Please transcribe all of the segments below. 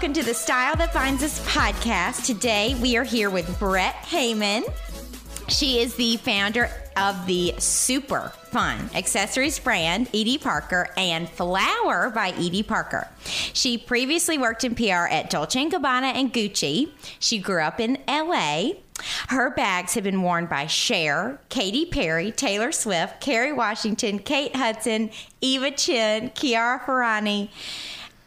welcome to the Style That Binds Us podcast. Today we are here with Brett Heyman. She is the founder of the super fun accessories brand Edie Parker and Flower by Edie Parker. She previously worked in PR at Dolce & Gabbana and Gucci. She grew up in LA. Her bags have been worn by Cher, Katy Perry, Taylor Swift, Kerry Washington, Kate Hudson, Eva Chen, Chiara Ferragni.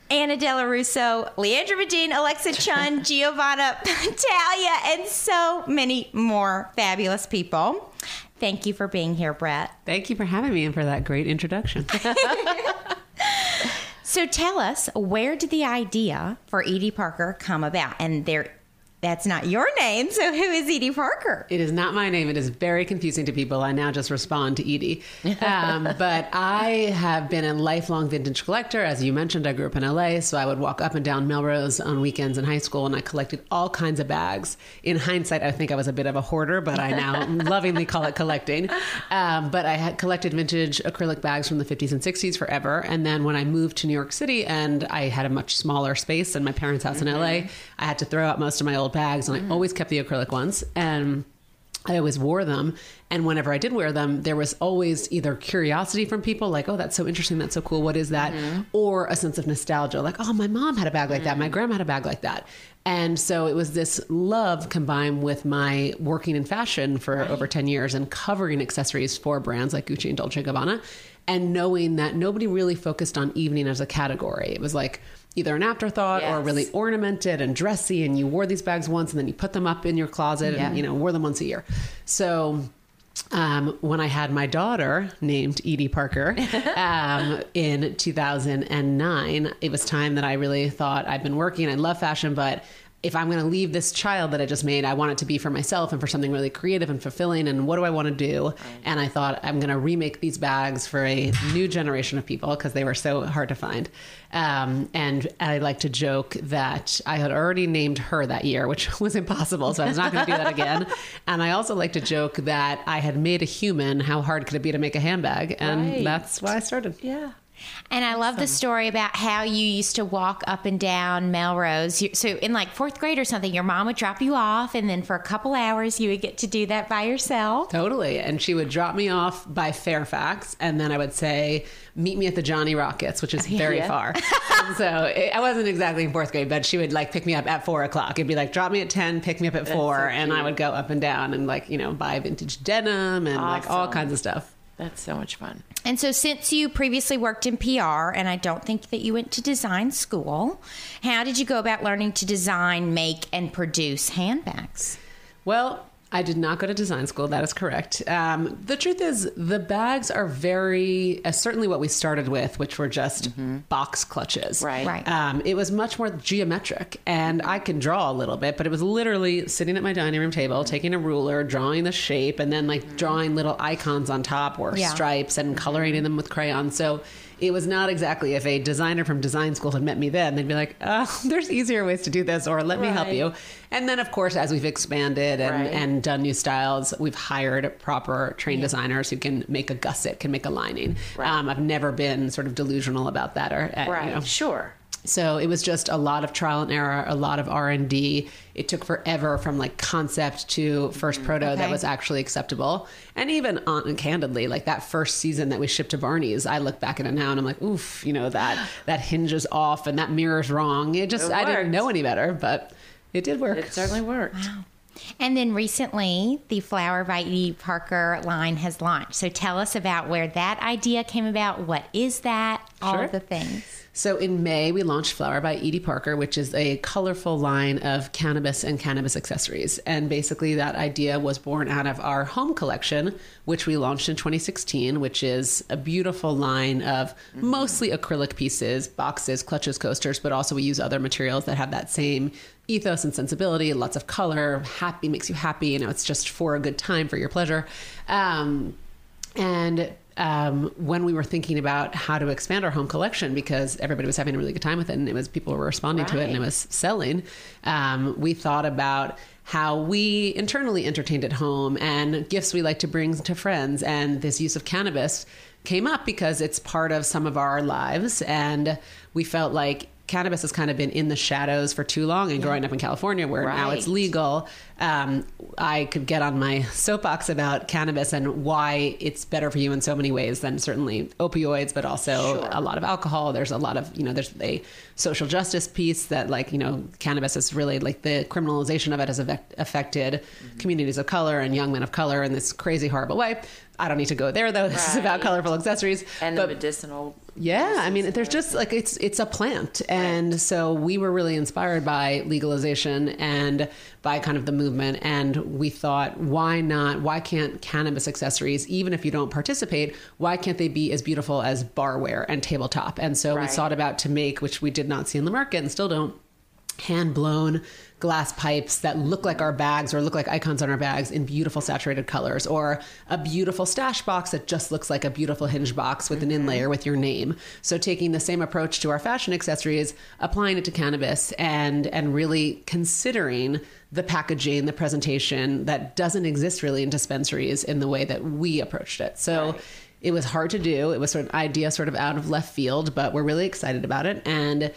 Anna Dello Russo, Leandra Medine, Alexa Chung, Giovanna Battaglia, and so many more fabulous people. Thank you for being here, Brett. Thank you for having me and for that great introduction. so tell us, where did the idea for Edie Parker come about? And there that's not your name. So who is Edie Parker? It is not my name. It is very confusing to people. I now just respond to Edie. Um, but I have been a lifelong vintage collector. As you mentioned, I grew up in LA, so I would walk up and down Melrose on weekends in high school, and I collected all kinds of bags. In hindsight, I think I was a bit of a hoarder, but I now lovingly call it collecting. Um, but I had collected vintage acrylic bags from the 50s and 60s forever. And then when I moved to New York City and I had a much smaller space than my parents' house mm-hmm. in LA, I had to throw out most of my old bags, and I mm. always kept the acrylic ones. And I always wore them. And whenever I did wear them, there was always either curiosity from people, like, oh, that's so interesting, that's so cool, what is that? Mm-hmm. Or a sense of nostalgia, like, oh, my mom had a bag like mm-hmm. that, my mm. grandma had a bag like that. And so it was this love combined with my working in fashion for right. over 10 years and covering accessories for brands like Gucci and Dolce Gabbana, and knowing that nobody really focused on evening as a category. It was like, either an afterthought yes. or really ornamented and dressy and you wore these bags once and then you put them up in your closet yeah. and you know wore them once a year so um, when I had my daughter named Edie Parker um, in 2009, it was time that I really thought I'd been working. I love fashion, but if I'm going to leave this child that I just made, I want it to be for myself and for something really creative and fulfilling. And what do I want to do? And I thought I'm going to remake these bags for a new generation of people because they were so hard to find. Um, and I like to joke that I had already named her that year, which was impossible. So I was not going to do that again. And I also like to joke that I had made a human. How hard could it be to make a handbag? And right. that's why I started. Yeah. And I love the story about how you used to walk up and down Melrose. So, in like fourth grade or something, your mom would drop you off, and then for a couple hours, you would get to do that by yourself. Totally. And she would drop me off by Fairfax, and then I would say, Meet me at the Johnny Rockets, which is very yeah. far. so, it, I wasn't exactly in fourth grade, but she would like pick me up at four o'clock. It'd be like, Drop me at 10, pick me up at four, so and I would go up and down and like, you know, buy vintage denim and awesome. like all kinds of stuff. That's so much fun. And so, since you previously worked in PR, and I don't think that you went to design school, how did you go about learning to design, make, and produce handbags? Well, I did not go to design school. That is correct. Um, the truth is, the bags are very, uh, certainly what we started with, which were just mm-hmm. box clutches. Right. Right. Um, it was much more geometric, and I can draw a little bit, but it was literally sitting at my dining room table, mm-hmm. taking a ruler, drawing the shape, and then like mm-hmm. drawing little icons on top or yeah. stripes and coloring in them with crayons. So it was not exactly if a designer from design school had met me then, they'd be like, oh, there's easier ways to do this, or let right. me help you. And then, of course, as we've expanded and, right. and done new styles, we've hired proper trained yeah. designers who can make a gusset, can make a lining. Right. Um, I've never been sort of delusional about that. Or, uh, right, you know. sure. So it was just a lot of trial and error, a lot of R and D. It took forever from like concept to 1st mm-hmm. proto okay. that was actually acceptable. And even on, candidly, like that first season that we shipped to Barney's, I look back at it now and I'm like, oof, you know that that hinges off and that mirror's wrong. It just it I didn't know any better, but it did work. It certainly worked. Wow. And then recently, the Flower by Edie Parker line has launched. So tell us about where that idea came about. What is that? All sure. the things. So in May, we launched Flower by Edie Parker, which is a colorful line of cannabis and cannabis accessories. And basically, that idea was born out of our home collection, which we launched in 2016, which is a beautiful line of mm-hmm. mostly acrylic pieces, boxes, clutches, coasters, but also we use other materials that have that same ethos and sensibility, lots of color, happy makes you happy. You know, it's just for a good time, for your pleasure. Um, and um, when we were thinking about how to expand our home collection because everybody was having a really good time with it and it was people were responding right. to it and it was selling um, we thought about how we internally entertained at home and gifts we like to bring to friends and this use of cannabis came up because it's part of some of our lives and we felt like cannabis has kind of been in the shadows for too long. And growing up in California, where now it's legal, um, I could get on my soapbox about cannabis and why it's better for you in so many ways than certainly opioids, but also Sure. a lot of alcohol. There's a lot of, you know, there's a social justice piece that, like, you know, cannabis is really like the criminalization of it has affected Mm-hmm. communities of color and young men of color in this crazy, horrible way. I don't need to go there though. This is about colorful accessories. and but the medicinal. Yeah, I mean, there's just like it's it's a plant, and so we were really inspired by legalization and by kind of the movement, and we thought, why not? Why can't cannabis accessories, even if you don't participate, why can't they be as beautiful as barware and tabletop? And so we Right. sought about to make, which we did not see in the market and still don't, hand blown glass pipes that look like our bags or look like icons on our bags in beautiful saturated colors or a beautiful stash box that just looks like a beautiful hinge box with an inlayer mm-hmm. with your name. So taking the same approach to our fashion accessories applying it to cannabis and and really considering the packaging the presentation that doesn't exist really in dispensaries in the way that we approached it. So it was hard to do. It was sort of idea sort of out of left field but we're really excited about it. And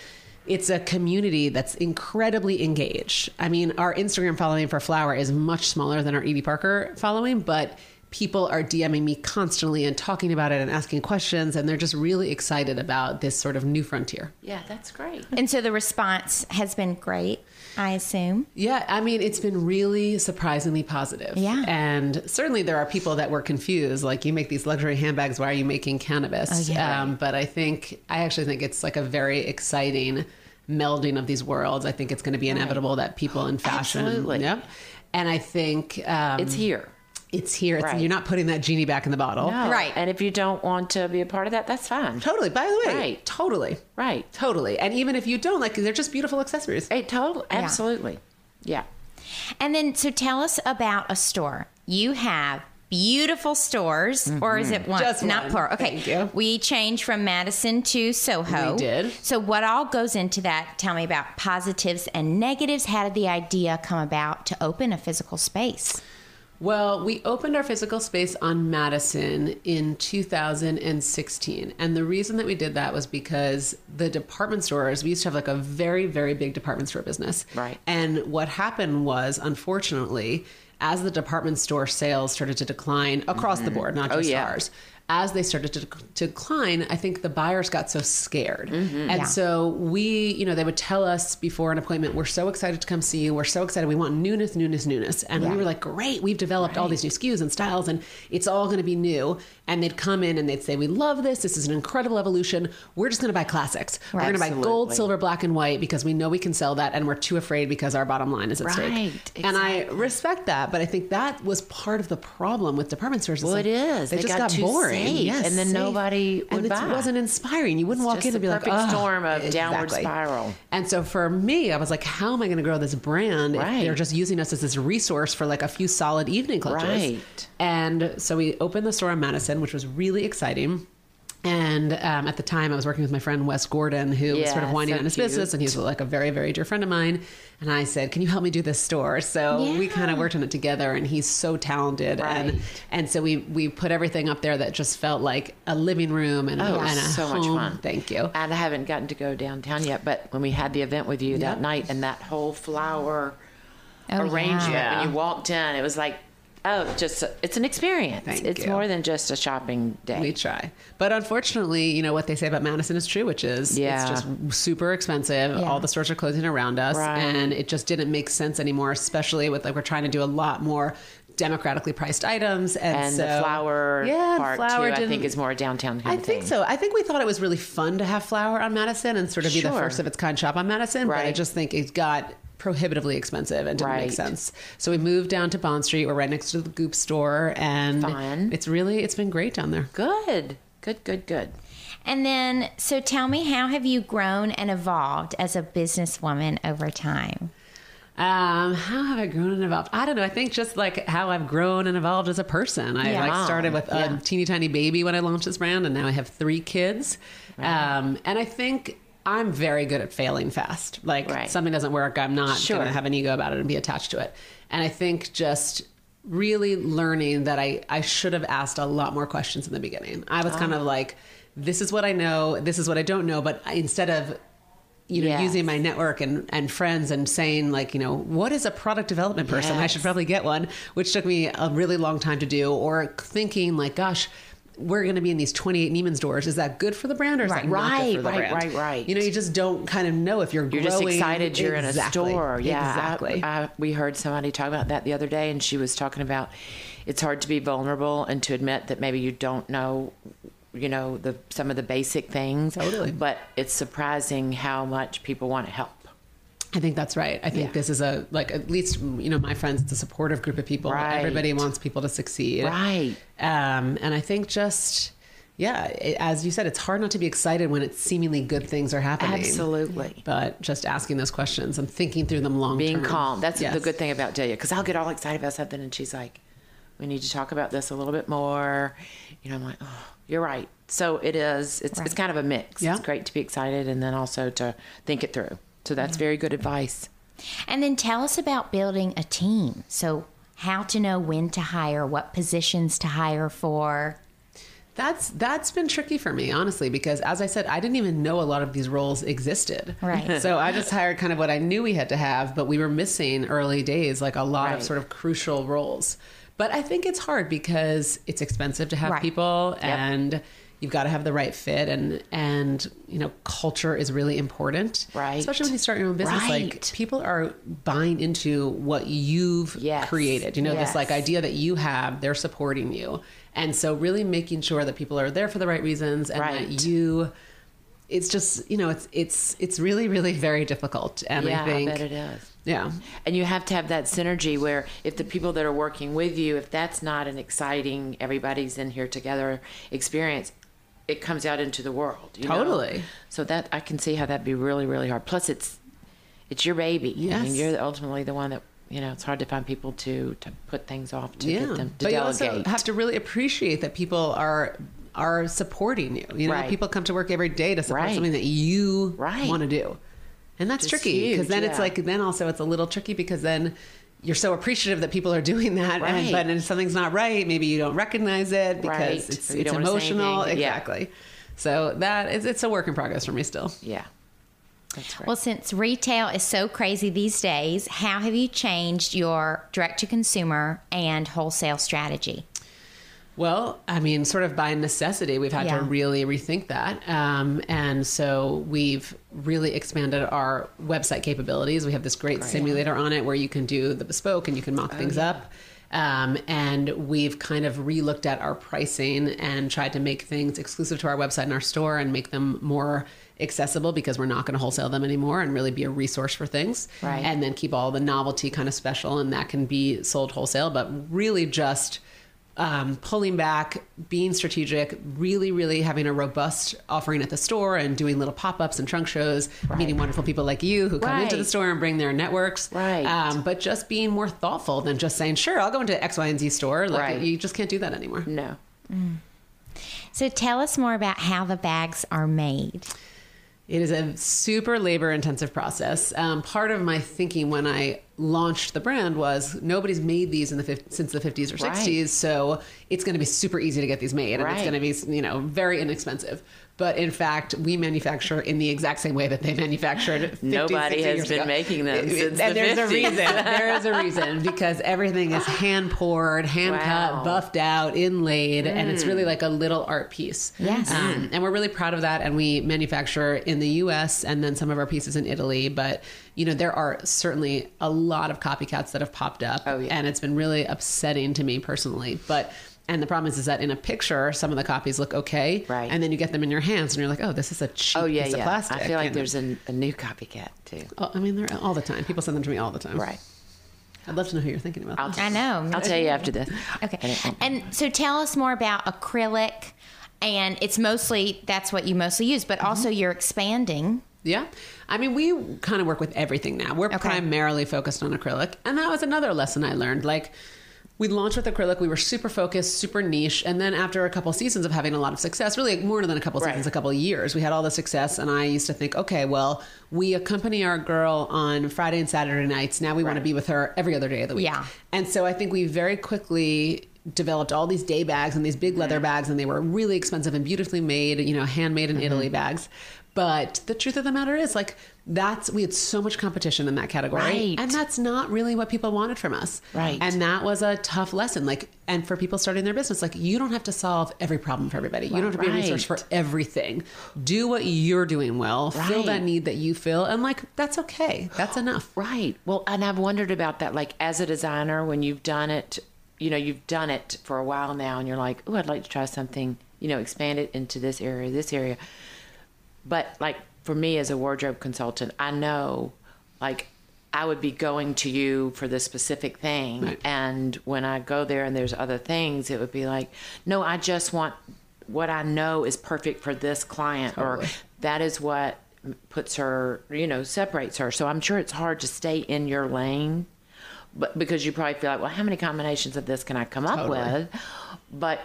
it's a community that's incredibly engaged. I mean, our Instagram following for Flower is much smaller than our Edie Parker following, but people are DMing me constantly and talking about it and asking questions, and they're just really excited about this sort of new frontier. Yeah, that's great. And so the response has been great, I assume. Yeah, I mean, it's been really surprisingly positive. Yeah. And certainly there are people that were confused. Like, you make these luxury handbags, why are you making cannabis? Oh, yeah. um, but I think, I actually think it's like a very exciting melding of these worlds. I think it's going to be inevitable that people in fashion. Absolutely. Yep. And I think um, It's here. It's here. It's, Right. You're not putting that genie back in the bottle. No. Right. And if you don't want to be a part of that, that's fine. Totally. By the way, Right. totally. Right. Totally. And even if you don't, like, they're just beautiful accessories. Hey, totally. Absolutely. Yeah. And then, so tell us about a store. You have beautiful stores, or is it mm-hmm. one? Just Not one. plural. Okay. Thank you. We changed from Madison to Soho. We did. So, what all goes into that? Tell me about positives and negatives. How did the idea come about to open a physical space? Well, we opened our physical space on Madison in 2016. And the reason that we did that was because the department stores, we used to have like a very, very big department store business. Right. And what happened was, unfortunately, as the department store sales started to decline across the mm-hmm. board, not Oh, just yeah. ours, as they started to, to decline, I think the buyers got so scared. Mm-hmm. And Yeah. so we, you know, they would tell us before an appointment, we're so excited to come see you. We're so excited. We want newness, newness, newness. And we were like, great, we've developed all these new SKUs and styles and it's all going to be new. And they'd come in and they'd say, we love this. This is an incredible evolution. We're just going to buy classics. We're going to buy gold, silver, black, and white because we know we can sell that and we're too afraid because our bottom line is at Right, stake. And I respect that. But I think that was part of the problem with department stores. It's Well, like, it is. They, They just got got, boring. Safe, Yes, and then safe. nobody and would it buy. wasn't inspiring. You wouldn't walk just in and be like, perfect storm of downward spiral. And so for me, I was like, how am I going to grow this brand if Right. they're just using us as this resource for like a few solid evening clutches? Right. And so we opened the store in Madison, which was really exciting. And um, at the time, I was working with my friend Wes Gordon, who was sort of winding so down his cute. business, and he's like a very, very dear friend of mine. And I said, "Can you help me do this store?" So we kind of worked on it together, and he's so talented, and Right. and so we we put everything up there that just felt like a living room and, Oh, and a so much home. fun. Thank you. And I haven't gotten to go downtown yet, but when we had the event with you that night and that whole flower Oh, arrangement, yeah. when you walked in, it was like, oh, just it's an experience. Thank it's you. more than just a shopping day. We try. But unfortunately, you know, what they say about Madison is true, which is Yeah. it's just super expensive. Yeah. All the stores are closing around us. Right. And it just didn't make sense anymore, especially with like we're trying to do a lot more democratically priced items. And, and so, the flower yeah, part flower too, I think is more a downtown kind I think thing. so. I think we thought it was really fun to have flower on Madison and sort of be the first of its kind shop on Madison. But I just think it got prohibitively expensive and didn't make sense. So we moved down to Bond Street. We're right next to the Goop store, and Fun. it's really it's been great down there. Good, good, good, good. And then, so tell me, how have you grown and evolved as a businesswoman over time? Um, how have I grown and evolved? I don't know. I think just like how I've grown and evolved as a person. I Yeah. like started with a Yeah. teeny tiny baby when I launched this brand, and now I have three kids. Um, and I think I'm very good at failing fast. Like Right. something doesn't work, I'm not Sure. going to have an ego about it and be attached to it. And I think just really learning that I, I should have asked a lot more questions in the beginning. I was kind of oh. like, this is what I know, this is what I don't know. But instead of you know Yes. using my network and and friends and saying like you know what is a product development person? I should probably get one, which took me a really long time to do. Or thinking like, gosh. We're going to be in these 28 Neiman stores. Is that good for the brand or is that not Right, good for the right, brand? right, right. You know, you just don't kind of know if you're You're just growing- excited you're Exactly. in a store. Yeah, I- exactly. I, we heard somebody talk about that the other day, and she was talking about it's hard to be vulnerable and to admit that maybe you don't know, you know, the some of the basic things. Totally. But it's surprising how much people want to help. I think that's right. I think Yeah. this is a like at least you know my friends. It's a supportive group of people. Right. Everybody wants people to succeed. Right. Um, and I think just yeah, it, as you said, it's hard not to be excited when it's seemingly good things are happening. Absolutely. But just asking those questions and thinking through them long Being term. calm. That's Yes. the good thing about Delia, because I'll get all excited about something, and she's like, "We need to talk about this a little bit more." You know, I'm like, "Oh, you're right." So it is. It's it's kind of a mix. Yeah. It's great to be excited, and then also to think it through. So that's very good advice. And then tell us about building a team. So, how to know when to hire, what positions to hire for. That's that's been tricky for me, honestly, because as I said, I didn't even know a lot of these roles existed. Right. So I just hired kind of what I knew we had to have, but we were missing early days, like a lot of sort of crucial roles. But I think it's hard because it's expensive to have Right. people and you've got to have the right fit and and you know culture is really important Right. especially when you start your own business like people are buying into what you've Yes. created you know this like idea that you have they're supporting you and so really making sure that people are there for the right reasons and Right. that you it's just you know it's it's it's really really very difficult and yeah, i think bet it is. yeah And you have to have that synergy where if the people that are working with you, if that's not an exciting, everybody's in here together experience, it comes out into the world. You know? Totally. So that I can see how that'd be really, really hard. Plus, it's it's your baby. I Yes. mean, you're ultimately the one that you know. It's hard to find people to to put things off to yeah get them to but you delegate. also have to really appreciate that people are are supporting you you know Right. people come to work every day to support Right. something that you Right. want to do and that's tricky because then it's like then also it's a little tricky because then you're so appreciative that people are doing that and Right. but if something's not right maybe you don't recognize it because Right. it's, it's don't wanna say emotional anything. Yeah. exactly so that is it's a work in progress for me still yeah, that's right. Well, since retail is so crazy these days, how have you changed your direct to consumer and wholesale strategy? Well, I mean, sort of by necessity, we've had Yeah. to really rethink that. Um, and so we've really expanded our website capabilities. We have this great simulator on it where you can do the bespoke and you can mock Oh, things up. Um, and we've kind of relooked at our pricing and tried to make things exclusive to our website and our store and make them more accessible because we're not going to wholesale them anymore and really be a resource for things. Right. And then keep all the novelty kind of special and that can be sold wholesale, but really just um, pulling back, being strategic, really, really having a robust offering at the store and doing little pop ups and trunk shows, meeting wonderful people like you who come into the store and bring their networks. Right. Um, but just being more thoughtful than just saying, sure, I'll go into X, Y, and Z store. Like, Right. You just can't do that anymore. no. So tell us more about how the bags are made. It is a super labor intensive process. Um, part of my thinking when I launched the brand was nobody's made these in the since the 50s or 60s, Right. so it's going to be super easy to get these made, and it's going to be you know very inexpensive. But in fact, we manufacture in the exact same way that they manufactured. 50, Nobody has years been ago. making them since and the there's a reason. There is a reason because everything is hand poured, hand Wow. cut, buffed out, inlaid, and it's really like a little art piece. Yes. Um, and we're really proud of that. And we manufacture in the U.S. and then some of our pieces in Italy. But you know, there are certainly a lot of copycats that have popped up, Oh, yeah. and it's been really upsetting to me personally. But and the problem is, is that in a picture, some of the copies look okay, Right. and then you get them in your hands, and you're like, oh, this is a cheap Oh yeah, piece of yeah. plastic. I feel like And- there's a, a new copycat too. Oh, I mean, they're all the time. People send them to me all the time. Right. I'd love to know who you're thinking about. I'll, I know. I'll tell you after this. Okay. And so tell us more about acrylic. And it's mostly, that's what you mostly use, but also mm-hmm. you're expanding. Yeah. I mean, we kind of work with everything now. We're Okay. primarily focused on acrylic. And that was another lesson I learned. Like, we launched with acrylic. We were super focused, super niche. And then after a couple seasons of having a lot of success, really more than a couple Right. seasons, a couple years, we had all the success. And I used to think, okay, well, we accompany our girl on Friday and Saturday nights. Now we want to be with her every other day of the week. Yeah. And so I think we very quickly developed all these day bags and these big mm-hmm. leather bags, and they were really expensive and beautifully made, you know, handmade in mm-hmm. Italy bags. But the truth of the matter is, like, that's we had so much competition in that category, Right. and that's not really what people wanted from us, Right. And that was a tough lesson. Like, and for people starting their business, like, you don't have to solve every problem for everybody. You don't have to be a resource for everything. Do what you're doing well. Fill that need that you feel, and like, that's okay. That's enough. Right. Well, and I've wondered about that. Like as a designer, when you've done it, you know, you've done it for a while now, and you're like, oh, I'd like to try something. You know, expand it into this area, this area. But like for me as a wardrobe consultant, I know, like. I would be going to you for this specific thing. Right. And when I go there and there's other things, it would be like, no, I just want what I know is perfect for this client, Totally. or that is what puts her, you know, separates her. So I'm sure it's hard to stay in your lane, but because you probably feel like, well, how many combinations of this can I come up with? But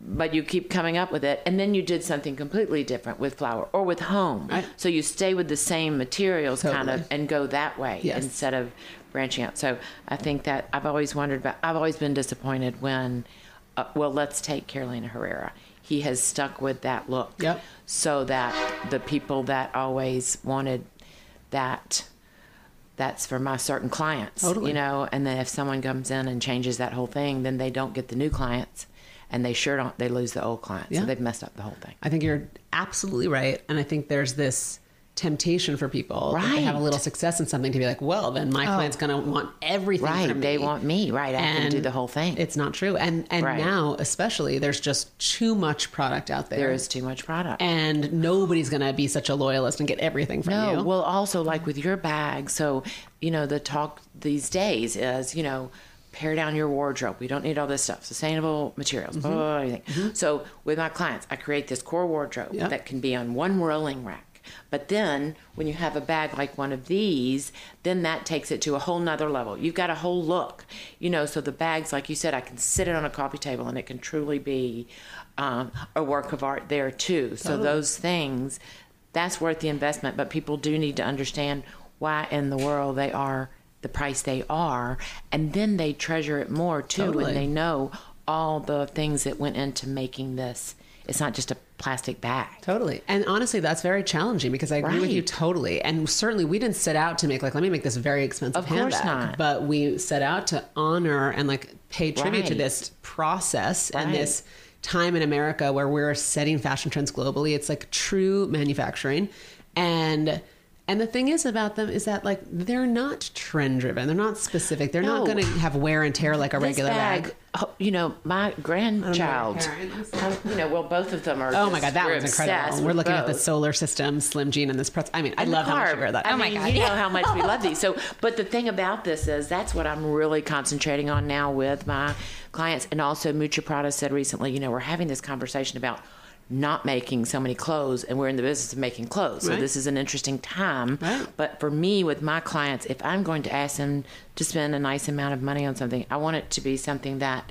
but you keep coming up with it, and then you did something completely different with flower or with home. So you stay with the same materials, kind of, and go that way Yes. instead of branching out. So I think that I've always wondered about. I've always been disappointed when, uh, well, let's take Carolina Herrera. He has stuck with that look Yep. so that the people that always wanted that that's for my certain clients Totally. you know and then if someone comes in and changes that whole thing then they don't get the new clients and they sure don't they lose the old clients Yeah. so they've messed up the whole thing I think you're absolutely right. And I think there's this temptation for people if they have a little success in something to be like, well, then my oh. client's going to want everything right they want me right i can do And the whole thing It's not true. And and Right. now, especially, there's just too much product out there. there is too much product and nobody's going to be such a loyalist and get everything from No, you. well, also like with your bag. So, you know, the talk these days is, you know, pare down your wardrobe. We don't need all this stuff. Sustainable materials, blah, blah, blah, everything. So, with my clients, I create this core wardrobe that can be on one rolling rack. But then when you have a bag like one of these, then that takes it to a whole nother level. You've got a whole look, you know. So the bags, like you said, I can sit it on a coffee table and it can truly be um, a work of art there too. So those things, that's worth the investment. But people do need to understand why in the world they are the price they are, and then they treasure it more too Totally. when they know all the things that went into making this. It's not just a plastic bag. Totally. And honestly, that's very challenging because I agree with you totally. And certainly we didn't set out to make like, let me make this very expensive Of course handbag. not. But we set out to honor and like pay tribute to this process and this time in America where we're setting fashion trends globally. It's like true manufacturing. And and the thing is about them is that like they're not trend driven. They're not specific. They're not going to have wear and tear like a This regular bag. oh, you know, my grandchild. Um, You know, well, both of them are. Oh my god, that was incredible. We're looking at the solar system, Slim Jean, and this pretzel. I mean, I And love how much you wear that. I Oh my God. You know how much we love these. So, but the thing about this is that's what I'm really concentrating on now with my clients. And also, Miuccia Prada said recently, you know, we're having this conversation about not making so many clothes and we're in the business of making clothes. So this is an interesting time. Right. But for me with my clients, if I'm going to ask them to spend a nice amount of money on something, I want it to be something that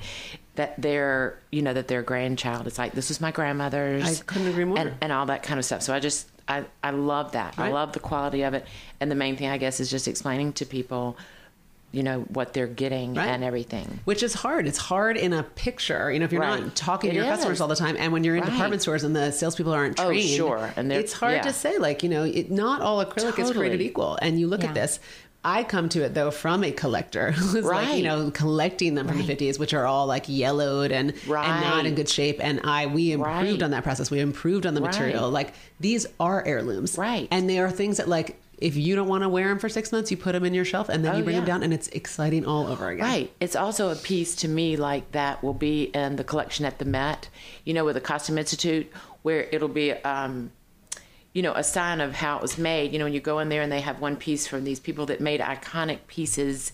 that their you know that their grandchild is like this was my grandmother's I couldn't agree more. and, and all that kind of stuff so i just i i love that i love the quality of it and the main thing i guess is just explaining to people you know what they're getting Right. and everything Which is hard. It's hard in a picture. You know, if you're Right. not talking to It your customers all the time, and when you're in Right. department stores and the salespeople aren't Oh, trained, sure. And it's hard yeah. to say. Like, you know, it, not all acrylic is created equal. And you look Yeah. at this. I come to it though from a collector who's like, you know, collecting them from the 50s, which are all like yellowed and, and not in good shape. And I, we improved Right. on that process. We improved on the Right. material. Like these are heirlooms. Right. And they are things that like, if you don't want to wear them for six months, you put them in your shelf and then Oh, you bring them down and it's exciting all over again. Right. It's also a piece to me like that will be in the collection at the Met, you know, with the Costume Institute, where it'll be, um, you know, a sign of how it was made. You know, when you go in there and they have one piece from these people that made iconic pieces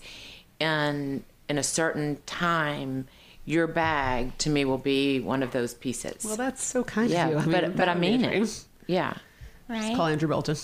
in in a certain time. Your bag to me will be one of those pieces. Well, that's so kind yeah, of you. I mean, but that but I would be a mean it. Yeah. Right. Call Andrew Bolton.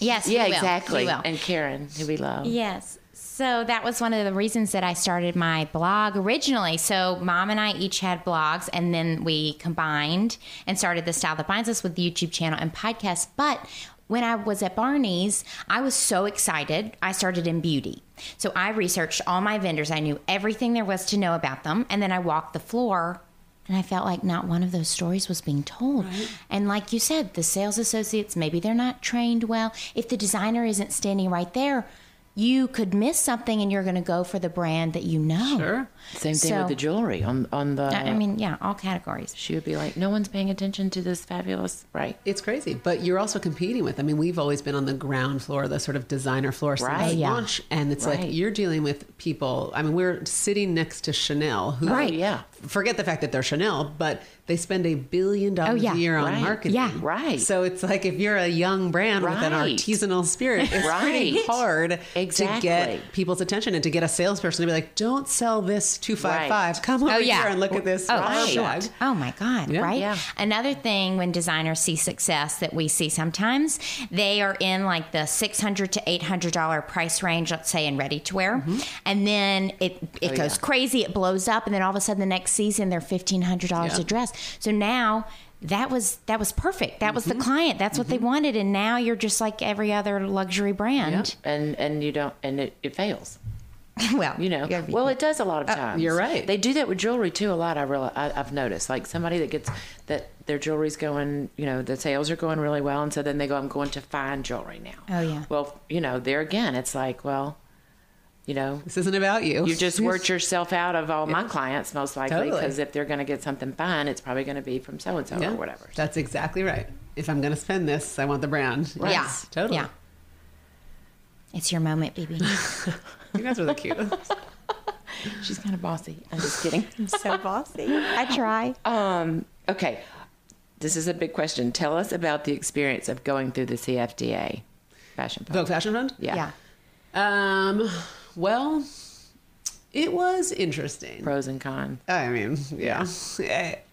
Yes. Yeah, exactly. And Karen, who we love. Yes. So that was one of the reasons that I started my blog originally. So mom and I each had blogs, and then we combined and started the Style That Binds Us with the YouTube channel and podcast. But when I was at Barney's, I was so excited. I started in beauty. So I researched all my vendors. I knew everything there was to know about them. And then I walked the floor And I felt like not one of those stories was being told. And like you said, the sales associates, maybe they're not trained well. If the designer isn't standing right there, you could miss something and you're going to go for the brand that you know. Sure. Same thing So- with the jewelry on on the. I I mean, yeah, all categories. she would be like, "No one's paying attention to this fabulous." Right. It's crazy, but you're also competing with. I mean, we've always been on the ground floor, the sort of designer floor since Right. Oh, yeah. launch, and it's Right. like you're dealing with people. I mean, we're sitting next to Chanel, who oh, Right. yeah. Forget the fact that they're Chanel, but they spend a billion oh, dollars yeah. a year on Right. marketing. Yeah. Right. So it's like if you're a young brand with an artisanal spirit, it's pretty Right. hard to get people's attention and to get a salesperson to be like, "Don't sell this two five five. Right. Come over Oh, yeah. here and look at this." Oh. Oh my God, Yeah. right? Yeah. Another thing when designers see success that we see sometimes, they are in like the six hundred to eight hundred dollar price range, let's say in ready to wear, and then it it Oh, goes yeah. crazy, it blows up, and then all of a sudden the next season they're fifteen hundred dollars Yeah. a dress. So now that was that was perfect. That was Mm-hmm. the client. That's what they wanted, and now you're just like every other luxury brand. And and you don't and it, it fails. well, You know. gotta Well, it does a lot of oh, times. you're right. They do that with jewelry too a lot. I realize I, I've noticed like somebody that gets that their jewelry's going. You know, the sales are going really well, and so then they go, "I'm going to fine jewelry now." Oh, yeah. Well, you know, there again, it's like, well, you know, This isn't about you. you just worked yourself out of all my clients most likely Totally. because if they're going to get something fine, it's probably going to be from so and so or whatever. That's exactly right. If I'm going to spend this, I want the brand. yeah, Yes, totally. yeah. It's your moment, baby. You guys are the cutest. She's kind of bossy. I'm just kidding. I'm so bossy. I try. Um, okay. This is a big question. Tell us about the experience of going through the CFDA fashion fund. Vogue Fashion Fund? Yeah. yeah. Um, well, it was interesting. Pros and cons. I mean, yeah.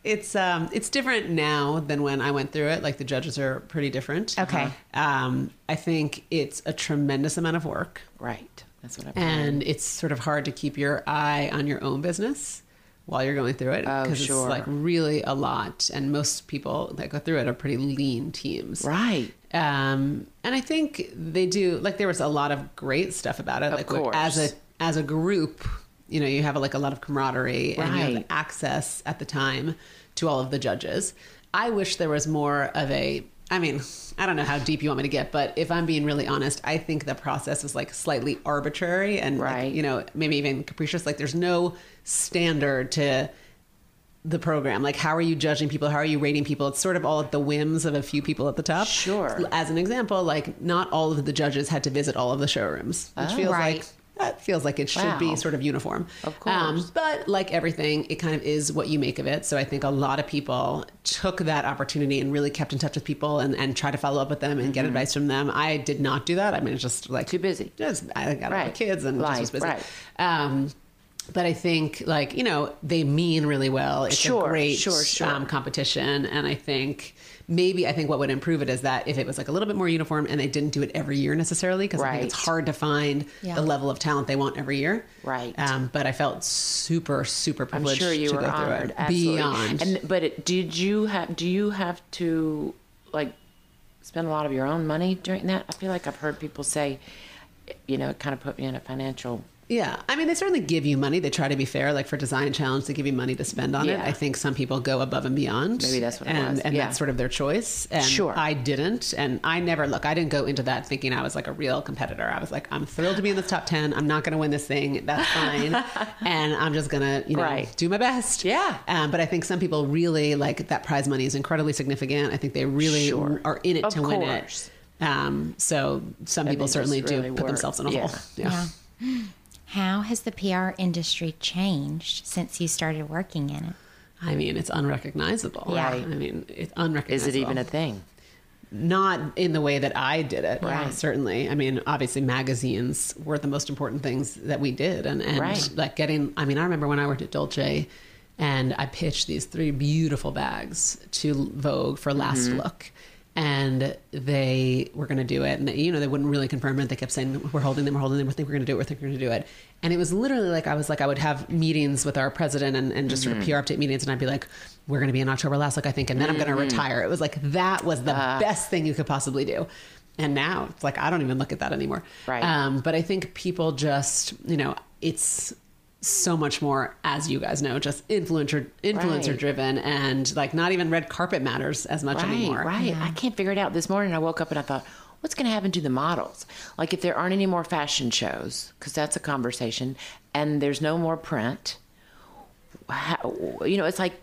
It's um it's different now than when I went through it. Like the judges are pretty different. Okay. Um I think it's a tremendous amount of work Right. That's what I've and it's sort of hard to keep your eye on your own business while you're going through it Oh, it's like really a lot and most people that go through it are pretty lean teams. Right. Um, and I think they do like there was a lot of great stuff about it. Of like course. as a as a group, you know, you have like a lot of camaraderie and you have access at the time to all of the judges. I wish there was more of a I mean, I don't know how deep you want me to get, but if I'm being really honest, I think the process is like slightly arbitrary and like, Right. you know, maybe even capricious. Like there's no standard to the program. Like, how are you judging people? How are you rating people? It's sort of all at the whims of a few people at the top. Sure. As an example, like, not all of the judges had to visit all of the showrooms, which Oh. feels Right. like that feels like it should be sort of uniform. Um, Of course. but like everything, it kind of is what you make of it. So I think a lot of people took that opportunity and really kept in touch with people and, and tried to follow up with them and get advice from them. I did not do that. I mean, it's just like Mm-hmm. Too busy. Just I got Right. kids and just was busy. right. Um, but I think like you know they mean really well. It's Sure, a great sure, sure. Um, competition, and I think maybe I think what would improve it is that if it was like a little bit more uniform and they didn't do it every year necessarily because I think it's hard to find Yeah. the level of talent they want every year. Right. Um, but I felt super super I'm privileged sure you to were go through it. Absolutely. Beyond. And but it, did you have? Do you have to like spend a lot of your own money during that? I feel like I've heard people say, you know, it kind of put me in a financial. Yeah, I mean, they certainly give you money. They try to be fair. Like for Design Challenge, they give you money to spend on it. I think some people go above and beyond. Maybe that's what it and, was. And Yeah. that's sort of their choice. And Sure. I didn't. And I never, look, I didn't go into that thinking I was like a real competitor. I was like, I'm thrilled to be in this top 10. I'm not going to win this thing. That's fine. and I'm just going to, you know, Right. do my best. Yeah. Um, but I think some people really like that prize money is incredibly significant. I think they really Sure. are in it Of to win it. Um, so some people certainly just do really put themselves in a Yeah. hole. Yeah. How has the PR industry changed since you started working in it? I mean, it's unrecognizable. Yeah. I mean, it's unrecognizable. Is it even a thing? Not in the way that I did it. Right. Certainly. I mean, obviously, magazines were the most important things that we did, and and Right. like getting. I mean, I remember when I worked at Dolce, and I pitched these three beautiful bags to Vogue for Last Mm-hmm. Look. And they were going to do it, and you know they wouldn't really confirm it. They kept saying, "We're holding them, we're holding them. We think we're going to do it. We think we're going to do it." And it was literally like I was like I would have meetings with our president and, and just sort of Mm-hmm. PR update meetings, and I'd be like, "We're going to be in October last look, I think, and then I'm going to Mm-hmm. retire." It was like that was the Uh-huh. best thing you could possibly do. And now it's like I don't even look at that anymore. Right. Um, but I think people just, you know, it's so much more, as you guys know, just influencer influencer Right. driven, and like not even red carpet matters as much Right, anymore. right. I can't figure it out. This morning I woke up and I thought, what's going to happen to the models? Like if there aren't any more fashion shows, because that's a conversation, and there's no more print. How, you know, it's like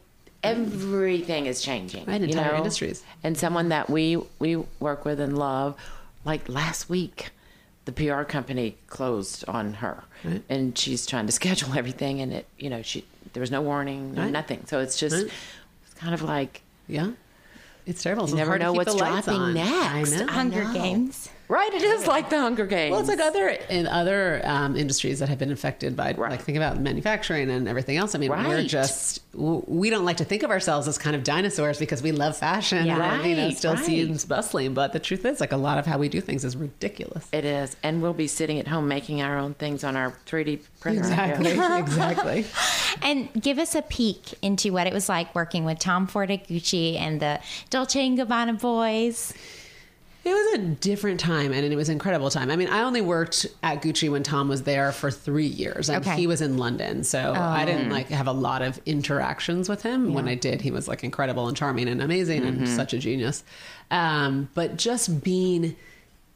everything is changing. Right, you entire know? industries. And someone that we we work with and love, like last week, the PR company closed on her, and she's trying to schedule everything, and it, you know, she there was no warning, no Right. nothing. So it's just, Right. it's kind of like. Yeah, it's terrible. It's You never hard to know keep what's the dropping on. next. I know. Hunger know. Games. Right, it is like the Hunger Games. Well, it's like other in other um, industries that have been affected by, Right. like think about manufacturing and everything else. I mean, we're just we don't like to think of ourselves as kind of dinosaurs because we love fashion Yeah. and you know Right, still right. seems bustling. But the truth is, like a lot of how we do things is ridiculous. it is, and we'll be sitting at home making our own things on our 3D printer. Exactly, exactly. And give us a peek into what it was like working with Tom Ford at Gucci and the Dolce and Gabbana boys. It was a different time and it was an incredible time. I mean, I only worked at Gucci when Tom was there for three years and Okay. he was in London. So I didn't like have a lot of interactions with him. When I did, he was like incredible and charming and amazing and such a genius. Um, but just being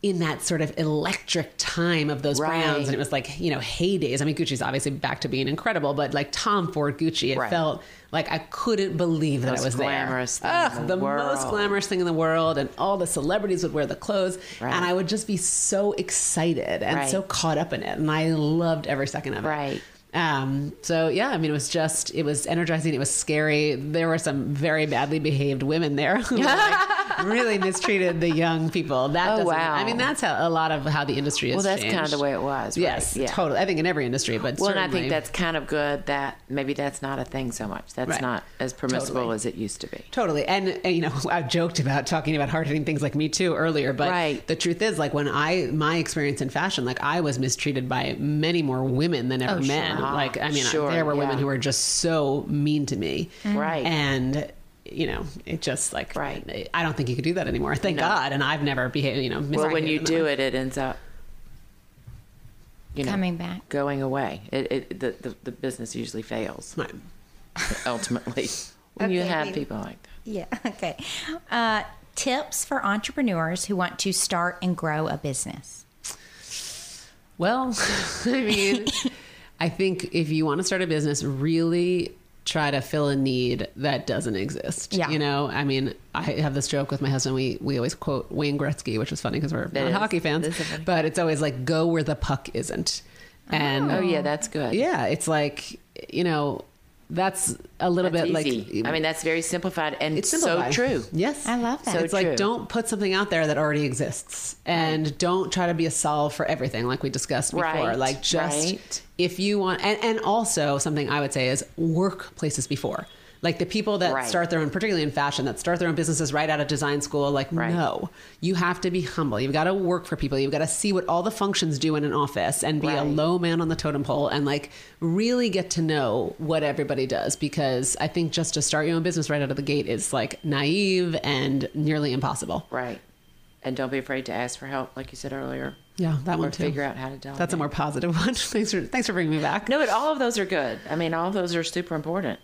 in that sort of electric time of those Right. brands and it was like, you know, heydays. I mean, Gucci's obviously back to being incredible, but like Tom Ford Gucci, it Right. felt like I couldn't believe that Most I was glamorous there. thing in Ugh, the the most glamorous thing in the world, and all the celebrities would wear the clothes, Right. and I would just be so excited and Right. so caught up in it, and I loved every second of it. Right. Um, so yeah, I mean, it was just, it was energizing. It was scary. There were some very badly behaved women there who like, really mistreated the young people. That Oh, wow. I mean, that's how a lot of how the industry is. Well, that's kind of the way it was. Right? Yes, yeah. totally. I think in every industry, but Well, and I think that's kind of good that maybe that's not a thing so much. That's Right. not as permissible Totally. as it used to be. Totally. And, and, you know, I joked about talking about hard hitting things like Me Too earlier, but Right. the truth is, like, when I, my experience in fashion, like, I was mistreated by many more women than ever Oh, sure. Men. Ah, Like, I mean, sure, there were women who were just so mean to me. Right. And, you know, it just like, Right. I don't think you could do that anymore. Thank No. God. And I've never behaved, you know, Well, when you do way. it, it ends up you know Coming back. going away. It, it the, the the business usually fails Right. ultimately when you have we- people like that. Yeah. Okay. Uh, tips for entrepreneurs who want to start and grow a business. Well, I mean, I think if you want to start a business, really try to fill a need that doesn't exist. Yeah. You know, I mean, I have this joke with my husband. We we always quote Wayne Gretzky, which is funny because we're not hockey fans, but it's always like go where the puck isn't. And Oh yeah, that's good. yeah, it's like you know, that's a little That's bit easy. like I mean, that's very simplified and it's so true. Yes, I love that. So it's true. like don't put something out there that already exists, and don't try to be a solve for everything, like we discussed before. Right, Like just right. if you want, and, and also something I would say is work places before. Like the people that Right. start their own, particularly in fashion, that start their own businesses right out of design school. Like Right. no, you have to be humble. You've got to work for people. You've got to see what all the functions do in an office and be a low man on the totem pole and like really get to know what everybody does. Because I think just to start your own business right out of the gate is like naive and nearly impossible. Right. And don't be afraid to ask for help, like you said earlier. Yeah, that or one too. figure out how to delegate. That's a more positive one. thanks for thanks for bringing me back. No, but all of those are good. I mean, all of those are super important.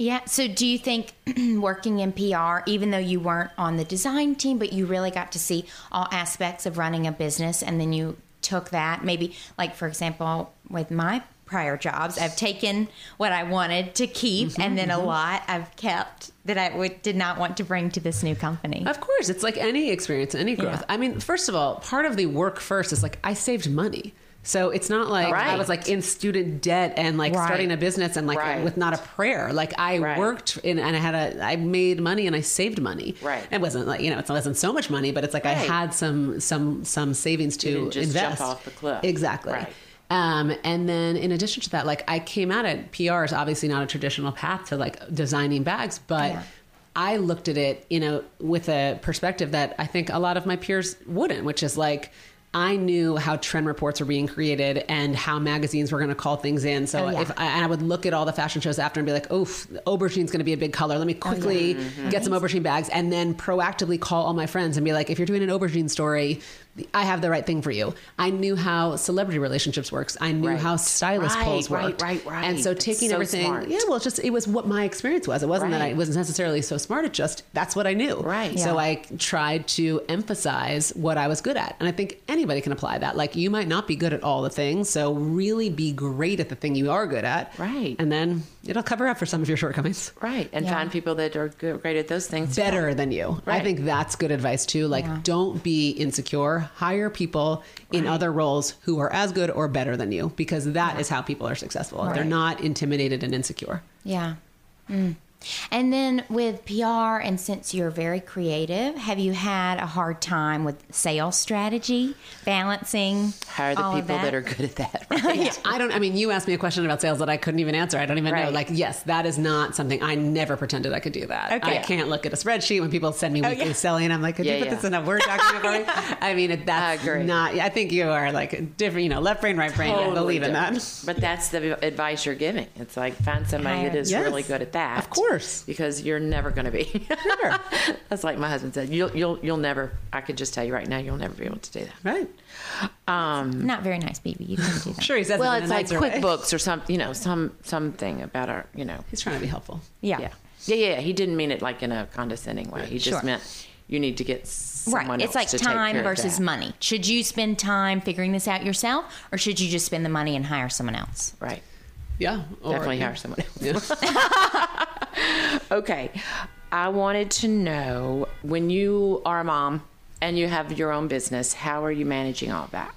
Yeah. So, do you think working in PR, even though you weren't on the design team, but you really got to see all aspects of running a business, and then you took that, maybe, like, for example, with my prior jobs, I've taken what I wanted to keep, mm-hmm, and then a mm-hmm. lot I've kept that I did not want to bring to this new company. Of course, it's like any experience, any growth. Yeah. I mean, first of all, part of the work first is like I saved money. So it's not like I was like in student debt and like Right. starting a business and like Right. with not a prayer. Like I Right. worked in and I had a I made money and I saved money. Right. It wasn't like you know it wasn't so much money, but it's like I had some some some savings to just jump off the cliff. Exactly. Right. Um, and then in addition to that, like I came at it, PR is obviously not a traditional path to like designing bags, but Yeah. I looked at it, you know, with a perspective that I think a lot of my peers wouldn't, which is like, I knew how trend reports were being created and how magazines were going to call things in. So Oh, yeah. if I, and I would look at all the fashion shows after and be like, "Oof, aubergine's going to be a big color. Let me oh, quickly get mm-hmm. some aubergine bags," and then proactively call all my friends and be like, "If you're doing an aubergine story, I have the right thing for you." I knew how celebrity relationships works. I knew Right. how stylist Right, polls right, worked. right, right. And so taking so everything, smart. yeah, well, it's just it was what my experience was. It wasn't that I wasn't necessarily so smart. It just that's what I knew. Right. So I tried to emphasize what I was good at. And I think anybody can apply that. Like you might not be good at all the things, so really be great at the thing you are good at. Right. And then it'll cover up for some of your shortcomings. Right. And Yeah. find people that are good, great at those things. too. Better than you. Right. I think that's good advice too. Like Yeah. don't be insecure. Hire people in other roles who are as good or better than you because that is how people are successful. They're not intimidated and insecure. Yeah. Mm. And then with PR, and since you're very creative, have you had a hard time with sales strategy, balancing Hire the all people that. that are good at that. Right. I don't. I mean, you asked me a question about sales that I couldn't even answer. I don't even know. Like, yes, that is not something I never pretended I could do. That Okay. I can't look at a spreadsheet when people send me oh, weekly yeah. selling. I'm like, could Yeah, you put yeah. this in a word document for me? I mean, it- that's I agree. not. I think you are like different. You know, left brain, right brain. I Totally believe in different. that. But that's the advice you're giving. It's like find somebody that is Yes. really good at that. Of course. Because you're never going to be. Sure. that's like my husband said. You'll you'll you'll never. I could just tell you right now, you'll never be able to do that. Right. Um, Not very nice, BB. You couldn't do that. Sure. He says well, it in it's a like nicer way. QuickBooks or some, you know, some something about our, you know, He's trying to be helpful. Yeah. yeah, yeah, yeah. He didn't mean it like in a condescending way. He just Sure. meant you need to get someone Right. It's else like to take time care of versus that. money. Should you spend time figuring this out yourself, or should you just spend the money and hire someone else? Right. Yeah. Or, Definitely hire someone else. okay. I wanted to know when you are a mom and you have your own business, how are you managing all that?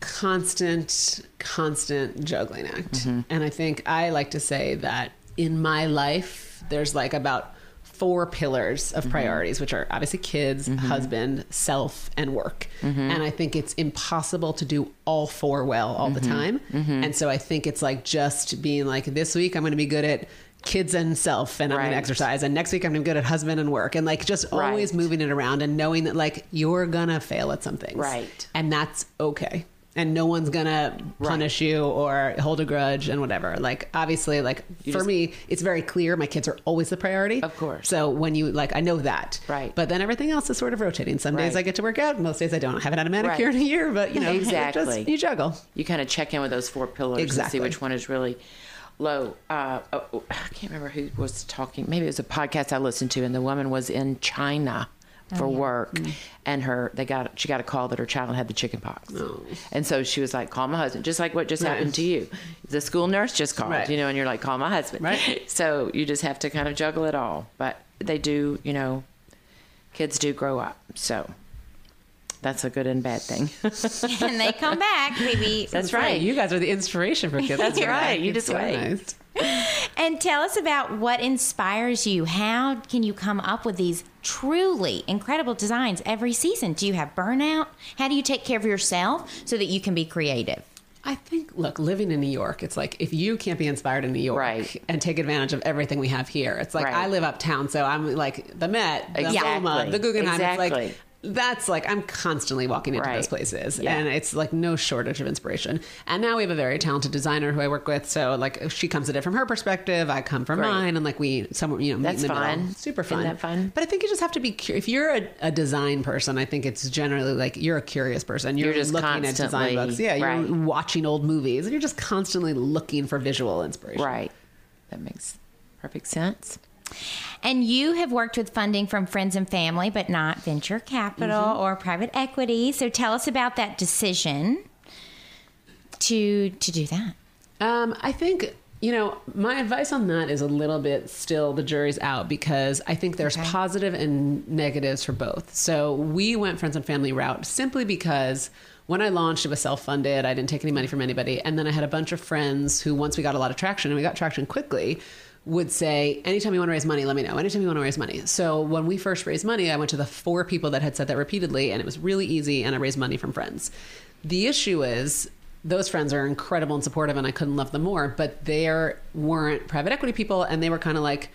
constant, constant juggling act. Mm-hmm. And I think I like to say that in my life, there's like about four pillars Mm-hmm. of priorities, which are obviously kids, husband, self, and work. Mm-hmm. And I think it's impossible to do all four well all the Mm-hmm. time. And so I think it's like just being like, this week I'm going to be good at kids and self and I'm going to exercise and next week I'm going to be good at husband and work and like just always moving it around and knowing that like you're going to fail at something. Right. And that's okay. And no one's gonna punish you or hold a grudge and whatever. Like obviously, like for just- me, it's very clear my kids are always the priority. Of course. So when you like, I know that. Right. But then everything else is sort of rotating. Some days I get to work out. Most days I don't. I haven't had a manicure Right. in a year. But you know, Exactly. Just, you juggle. You kind of check in with those four pillars and see which one is really low. Uh, oh, I can't remember who was talking. Maybe it was a podcast I listened to, and the woman was in China for work, and her they got she got a call that her child had the chicken pox, and so she was like, "Call my husband," just like what just happened to you. The school nurse just called, Right. you know, and you're like, "Call my husband." Right. So you just have to kind of juggle it all, but they do, you know, kids do grow up, so. That's a good and bad thing. and they come back, baby. That's right. You guys are the inspiration for kids. That's to right. You just wait. And tell us about what inspires you. How can you come up with these truly incredible designs every season? Do you have burnout? How do you take care of yourself so that you can be creative? I think, look, living in New York, it's like if you can't be inspired in New York Right. and take advantage of everything we have here, it's like Right. I live uptown, so I'm like the Met, the Exactly. MoMA, the Guggenheim. It's like that's like I'm constantly walking into Right. those places, Yeah. and it's like no shortage of inspiration. And now we have a very talented designer who I work with, so like she comes at it from her perspective, I come from Right. mine, and like we somewhere you know meet That's in the middle. fun. super Isn't fun. that fun? But I think you just have to be cu- if you're a, a design person. I think it's generally like you're a curious person. You're, You're just looking at design books. Yeah, you're right. watching old movies and you're just constantly looking for visual inspiration. Right. That makes perfect sense. And you have worked with funding from friends and family, but not venture capital Mm-hmm. or private equity. So tell us about that decision to to do that. Um, I think you know my advice on that is a little bit still the jury's out because I think there's Okay. positive and negatives for both. So we went friends and family route simply because when I launched, it was self funded. I didn't take any money from anybody, and then I had a bunch of friends who, once we got a lot of traction, and we got traction quickly. Would say, anytime you want to raise money, let me know. Anytime you want to raise money. So when we first raised money, I went to the four people that had said that repeatedly, and it was really easy, and I raised money from friends. The issue is those friends are incredible and supportive and I couldn't love them more, but they weren't private equity people and they were kind of like,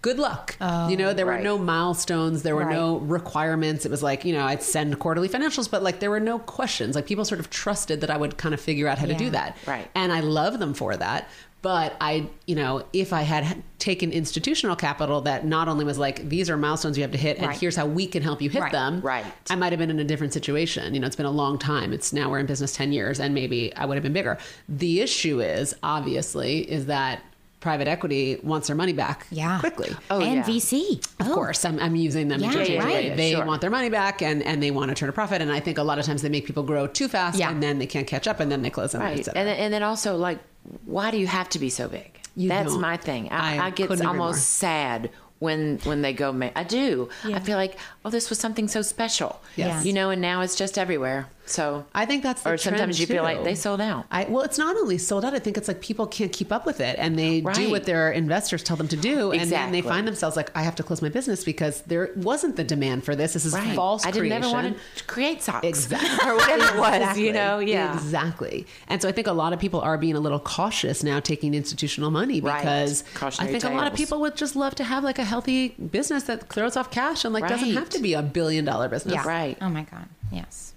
good luck. you know, there were oh, no milestones, there were Right. no requirements. It was like, you know, I'd send quarterly financials, but like there were no questions. Like people sort of trusted that I would kind of figure out how to do that. Right. And I love them for that. But I, you know, if I had taken institutional capital that not only was like, these are milestones you have to hit, and Right. here's how we can help you hit Right. them, Right. I might have been in a different situation. You know, it's been a long time. It's now we're in business 10 years, and maybe I would have been bigger. The issue is, obviously, is that private equity wants their money back Yeah. quickly. Oh, and yeah. VC. Of oh. course, I'm, I'm using them Yeah, interchangeably. right. They Sure. want their money back and, and they want to turn a profit. And I think a lot of times they make people grow too fast Yeah. and then they can't catch up and then they close them. Right. And, and then also, like, why do you have to be so big? You That's don't. my thing. I, I I, get almost sad when when they go. Ma- I do. I feel like, oh, this was something so special. Yes. You know, and now it's just everywhere. So I think that's the or sometimes trend, you feel like they sold out. I, well, it's not only sold out. I think it's like people can't keep up with it, and they do what their investors tell them to do, and then they find themselves like, I have to close my business because there wasn't the demand for this. This is Right. false I didn't creation. ever want to create socks. Exactly. or whatever it was, Exactly. you know? Yeah. Exactly. And so I think a lot of people are being a little cautious now taking institutional money Right. because I Cautionary think a lot of people would just love to have like a healthy business that throws off cash and like doesn't have to be a billion dollar business. Yeah. Right. Oh my God. Yes.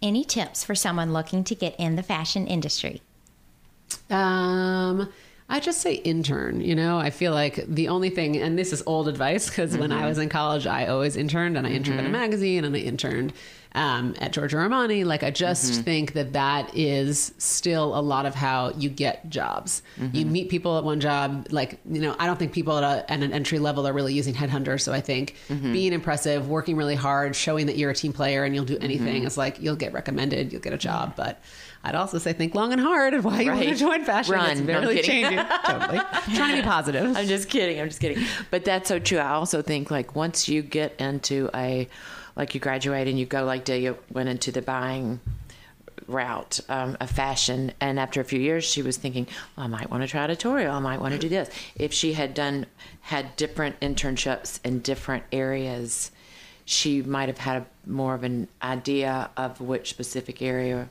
Any tips for someone looking to get in the fashion industry? Um, I just say intern. You know, I feel like the only thing, and this is old advice because when Mm-hmm. I was in college, I always interned, and I interned at a magazine, and I interned um, at Giorgio Armani. Like, I just Mm-hmm. think that that is still a lot of how you get jobs. You meet people at one job. Like, you know, I don't think people at, a, at an entry level are really using headhunters. So I think being impressive, working really hard, showing that you're a team player and you'll do anything is like you'll get recommended, you'll get a job, but. I'd also say think long and hard of why you want to Right. join fashion. Run. It's No, I'm kidding. changing. totally. Trying to be positive. I'm just kidding. I'm just kidding. But that's so true. I also think like once you get into a, like you graduate and you go like Delia went into the buying route um, of fashion, and after a few years, she was thinking, well, I might want to try editorial. I might want to do this. If she had done had different internships in different areas, she might have had a, more of an idea of which specific area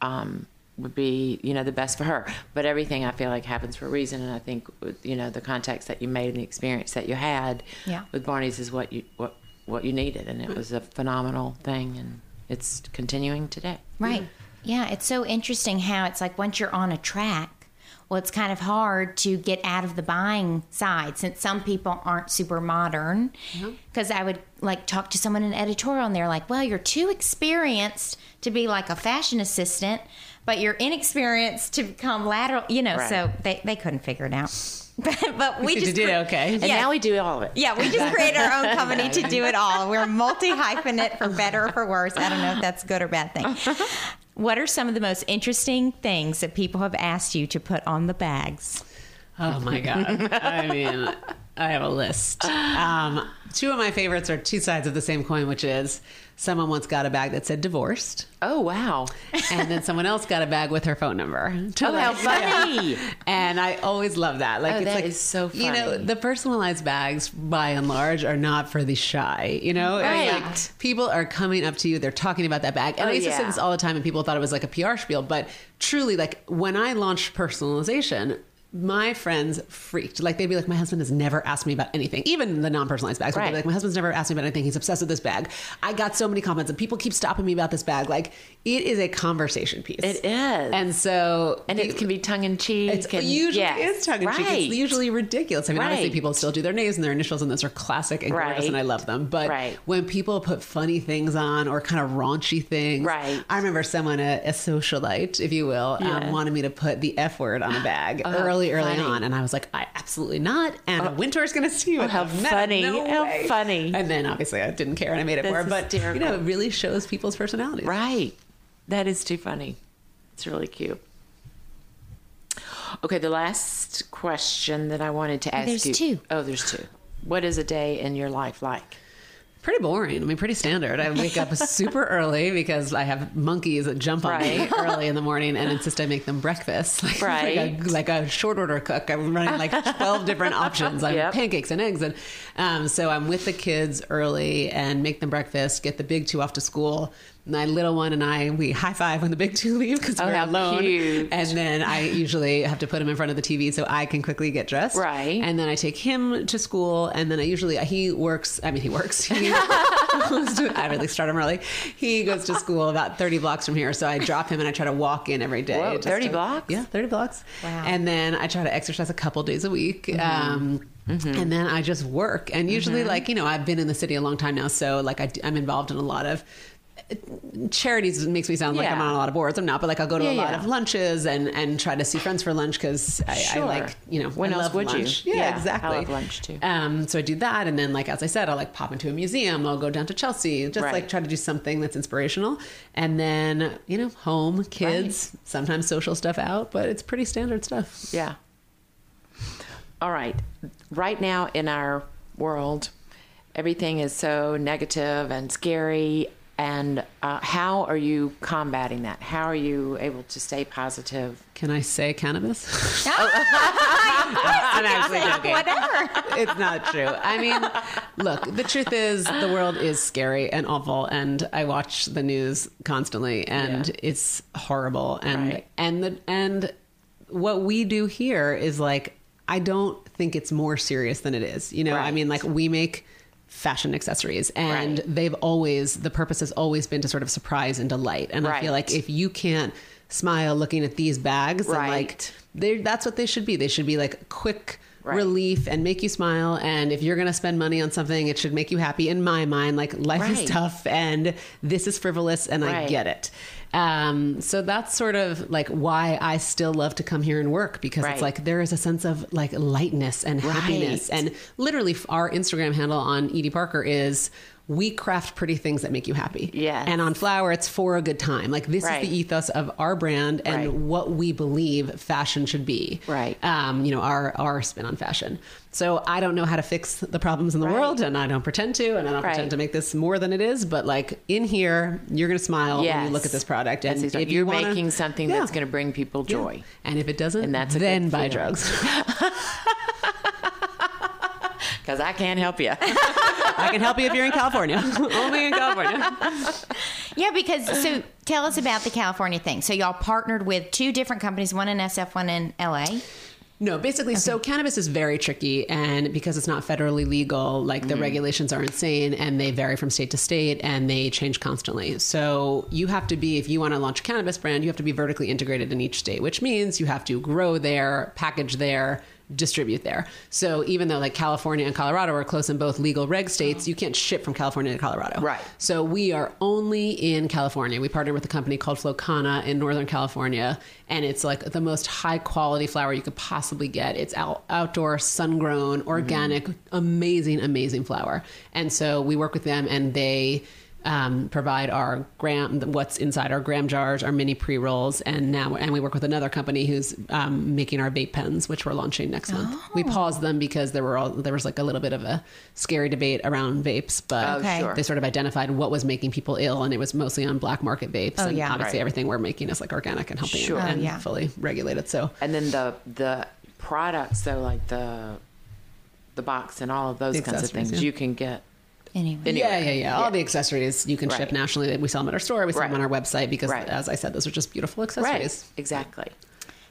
um, would be you know the best for her but everything i feel like happens for a reason and i think you know the context that you made and the experience that you had Yeah. with barney's is what you what what you needed and it was a phenomenal thing and it's continuing today Right. Yeah, it's so interesting how it's like once you're on a track, well, it's kind of hard to get out of the buying side since some people aren't super modern. Mm-hmm. Because I would like talk to someone in editorial and they're like, well, you're too experienced to be like a fashion assistant, but you're inexperienced to become lateral, you know, Right. so they, they couldn't figure it out. But, but we You just did cre- okay. and Yeah. now we do all of it Yeah, we just created our own company to do it all. We're multi hyphenate for better or for worse. I don't know if that's good or bad thing. What are some of the most interesting things that people have asked you to put on the bags? Oh my god! I mean, I have a list. Um, two of my favorites are two sides of the same coin, which is someone once got a bag that said divorced, oh wow and then someone else got a bag with her phone number. to oh how funny And I always love that. Like Oh, it's that like is so funny. You know, the personalized bags, by and large, are not for the shy. You know, Right. like, people are coming up to you, they're talking about that bag, and Oh, I used to say this all the time, and people thought it was like a PR spiel, but truly, like when I launched personalization. My friends freaked. Like they'd be like, "My husband has never asked me about anything, even the non-personalized bags." But they'd be Right. like, "My husband's never asked me about anything. He's obsessed with this bag." I got so many comments, and people keep stopping me about this bag. Like it is a conversation piece. It is. and so and it can be tongue-in-cheek it's and usually yes, is tongue in cheek. right. It's usually ridiculous. I mean, obviously, Right. people still do their names and their initials, and those are classic and gorgeous, and I love them. But when people put funny things on or kind of raunchy things, Right. I remember someone, a, a socialite, if you will, Yeah. um, wanted me to put the F word on a bag early, early funny. on, and I was like, I absolutely not. Anna oh, Wintour's going to see you. Oh, how funny. How way. funny. And then obviously I didn't care and I made it That's for her. But you know, it really shows people's personalities. Right. That is too funny. It's really cute. Okay, the last question that I wanted to ask There's you. two. Oh, there's two. What is a day in your life like? Pretty boring. I mean, pretty standard. I wake up super early because I have monkeys that jump on me early in the morning and insist I make them breakfast. Like, Right. Like a, like a short order cook. I'm running like 12 different options. I have Yep. pancakes and eggs. And um, so I'm with the kids early and make them breakfast, get the big two off to school. My little one and I we high five when the big two leave because Oh, we're alone. cute. And then I usually have to put him in front of the TV so I can quickly get dressed. Right. And then I take him to school, and then I usually he works. I mean, he works. He goes to- I really start him early. He goes to school about thirty blocks from here, so I drop him and I try to walk in every day. Whoa, 30 to- blocks? Yeah, thirty blocks. Wow. And then I try to exercise a couple days a week. Mm-hmm. Um, mm-hmm. And then I just work. And usually, mm-hmm. like, you know, I've been in the city a long time now. So, like, I, am involved in a lot of charities. Makes me sound like I'm on a lot of boards. I'm not, but like, I'll go to Yeah, a lot yeah. of lunches and, and try to see friends for lunch because I, I like, you know, When I else love would you? lunch. Yeah, Yeah, I exactly. love lunch, too. Um, so I do that. And then, like, as I said, I'll like pop into a museum. I'll go down to Chelsea, just Right. like try to do something that's inspirational. And then, you know, home, kids, sometimes social stuff out, but it's pretty standard stuff. Yeah. All right. Right now in our world, everything is so negative and scary. And uh, how are you combating that? How are you able to stay positive? Can I say cannabis? I'm actually joking. Whatever. It's not true. I mean, look, the truth is the world is scary and awful and I watch the news constantly and Yeah. it's horrible and Right. and the and what we do here is like I don't think it's more serious than it is. You know, I mean like we make fashion accessories and Right. they've always the purpose has always been to sort of surprise and delight. And I feel like if you can't smile looking at these bags and like they that's what they should be. They should be like quick Right. relief and make you smile. And if you're going to spend money on something, it should make you happy. In my mind, like life is tough and this is frivolous, and I get it. Um, so that's sort of like why I still love to come here and work because Right. it's like there is a sense of like lightness and happiness. Right. And literally, our Instagram handle on Edie Parker is. We craft pretty things that make you happy. Yes. And on Flower, it's for a good time. Like, this Right. is the ethos of our brand and Right. what we believe fashion should be Right. um, you know, our our spin on fashion. So I don't know how to fix the problems in the Right. world, and I don't pretend to, and I don't pretend to make this more than it is. But like in here, you're going to smile when you look at this product, and exactly- if you you're wanna- making something Yeah. that's going to bring people Yeah. joy. And if it doesn't, And that's then buy feeling. drugs. Because I can't help you. I can help you if you're in California. Only in California. Yeah, because so tell us about the California thing. So y'all partnered with two different companies, one in SF, one in LA. No, basically, so cannabis is very tricky, and because it's not federally legal, like the mm. regulations are insane, and they vary from state to state, and they change constantly. So you have to be, if you want to launch a cannabis brand, you have to be vertically integrated in each state, which means you have to grow there, package there, distribute there. So even though like California and Colorado are close in both legal reg states, you can't ship from California to Colorado. Right. So we are only in California. We partnered with a company called Flow Kana in Northern California, and it's like the most high quality flower you could possibly get. It's out, outdoor, sun grown, organic, mm-hmm. amazing, amazing flower. And so we work with them, and they. Um, provide our gram, what's inside our gram jars, our mini pre rolls, and now and we work with another company who's um, making our vape pens, which we're launching next month. We paused them because there were all there was like a little bit of a scary debate around vapes, but Oh, Okay. sure. they sort of identified what was making people ill, and it was mostly on black market vapes. Oh, and yeah. obviously Right. everything we're making is like organic and helping Sure. Oh, and yeah. fully regulated. So And then the the products, though, like the the box and all of those The kinds of things, yeah. you can get. Anyway. Anyway. yeah, yeah, yeah. All the accessories you can ship Right. nationally. We sell them at our store. We sell them on our website because, Right. as I said, those are just beautiful accessories. Right. Exactly.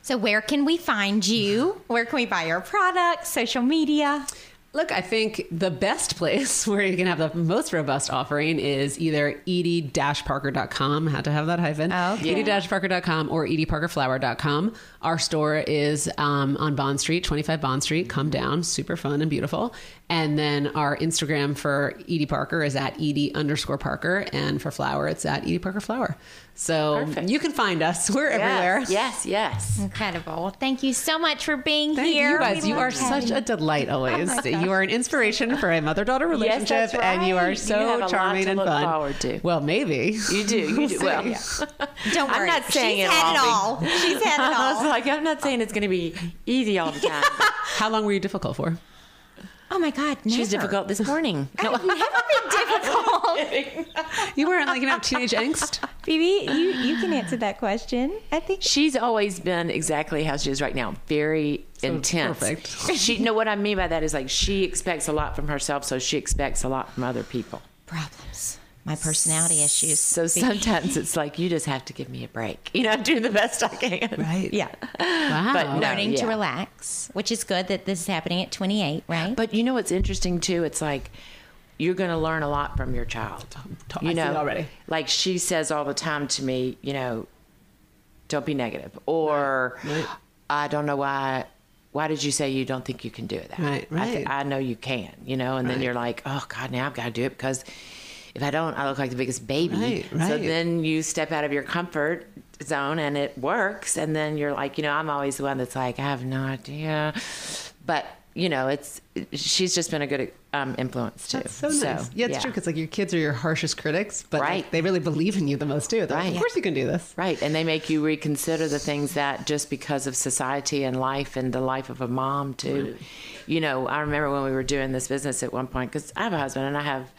So where can we find you? Where can we buy your products? Social media? Look, I think the best place where you can have the most robust offering is either edie-parker.com. Had to have that hyphen. Oh, okay. edie-parker.com or edieparkerflower.com. Our store is um, on Bond Street, 25 Bond Street. Come down. Super fun and beautiful. And then our Instagram for Edie Parker is at Edie underscore Parker. And for flower, it's at Edie Parker Flower. So Perfect. you can find us. We're everywhere. Yes. Yes. Yes. Incredible. Well, thank you so much for being Thank here. you guys. We You love are such a delight always. Oh you are an inspiration for a mother daughter relationship, that's and you are so You have a lot charming to and look fun. forward to. Well, maybe. You do. You do. Well, yeah. Don't worry. I'm not saying She's it had it all all. She's had it all. I was like, I'm not saying it's going to be easy all the time. How long were you difficult for? Oh my God. Never. She's difficult this morning. No, I've never been difficult. You weren't like you know teenage angst. Phoebe, you, you can answer that question. I think She's always been exactly how she is right now. Very intense. perfect. She know what I mean by that is like she expects a lot from herself, so she expects a lot from other people. problems. My personality issues. So sometimes it's like you just have to give me a break. You know, do the best I can. Right. yeah, Wow. But no. learning to relax, which is good that this is happening at 28, right? But you know what's interesting too? It's like you're going to learn a lot from your child. I You see know, it already. Like she says all the time to me, you know, don't be negative, or Right. I don't know why. Why did you say you don't think you can do that? Right, I, th- right. I know you can. You know, and then you're like, oh God, now I've got to do it because if I don't, I look like the biggest baby. Right, right. So then you step out of your comfort zone and it works, and then you're like, you know, I'm always the one that's like, I have no idea, but you know, it's she's just been a good um, influence too. That's so nice. yeah, it's true because like your kids are your harshest critics, but like, Right. they really believe in you the most too. They're like, Right. Of course you can do this. Right, and they make you reconsider the things that just because of society and life and the life of a mom too. You know, I remember when we were doing this business at one point because I have a husband and I have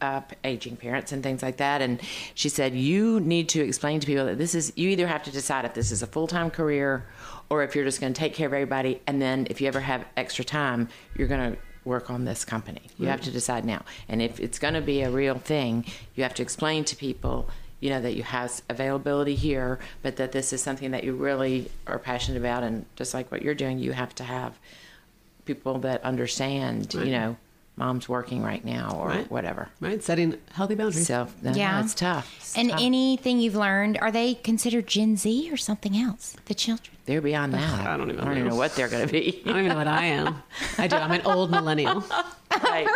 uh, aging parents and things like that, and she said you need to explain to people that this is you either have to decide if this is a full time career or if you're just going to take care of everybody, and then if you ever have extra time, you're going to work on this company. You have to decide now. And if it's going to be a real thing, you have to explain to people, you know, that you have availability here, but that this is something that you really are passionate about. And just like what you're doing, you have to have people that understand, you know, mom's working right now or Right. whatever. Right? Setting healthy boundaries. So, no, Yeah. it's tough. It's and tough. anything you've learned, are they considered Gen Z or something else? The children? they're beyond that. I don't even I don't even know. know what they're going to be. I don't even know what I am. I do. I'm an old millennial. Right.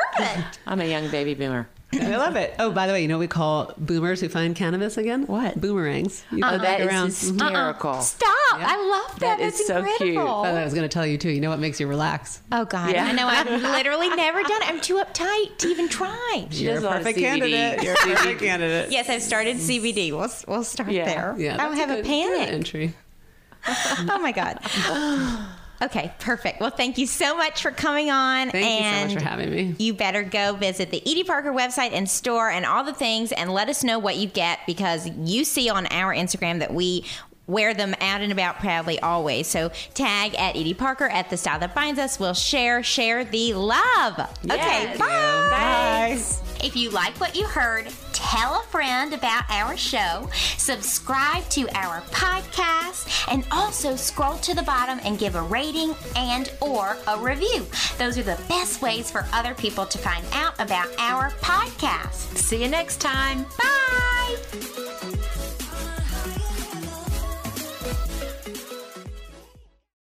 I'm a young baby boomer. I love it. Oh, by the way, you know what we call boomers who find cannabis again? What? Boomerangs. You uh-uh. Oh, come that back is around. hysterical. Uh-uh. Stop! I love that. That is That's so cute. incredible. By the I was going to tell you too. You know what makes you relax? Oh God! Yeah. I know. I've literally never done it. I'm too uptight to even try. You're a does a lot of perfect candidate. You're a perfect candidate. Yes, I've started CBD. We'll we'll start Yeah. there. Yeah, I don't have a, good- good panic. entry. Oh my God. Okay, perfect. Well, thank you so much for coming on. Thank you so much for having me. You better go visit the Edie Parker website and store and all the things and let us know what you get because you see on our Instagram that we wear them out and about proudly always. So tag at Edie Parker at the style that binds us. We'll share, share the love. Okay, Yes. bye. If you like what you heard, tell a friend about our show, subscribe to our podcast, and also scroll to the bottom and give a rating and or a review. Those are the best ways for other people to find out about our podcast. See you next time. Bye.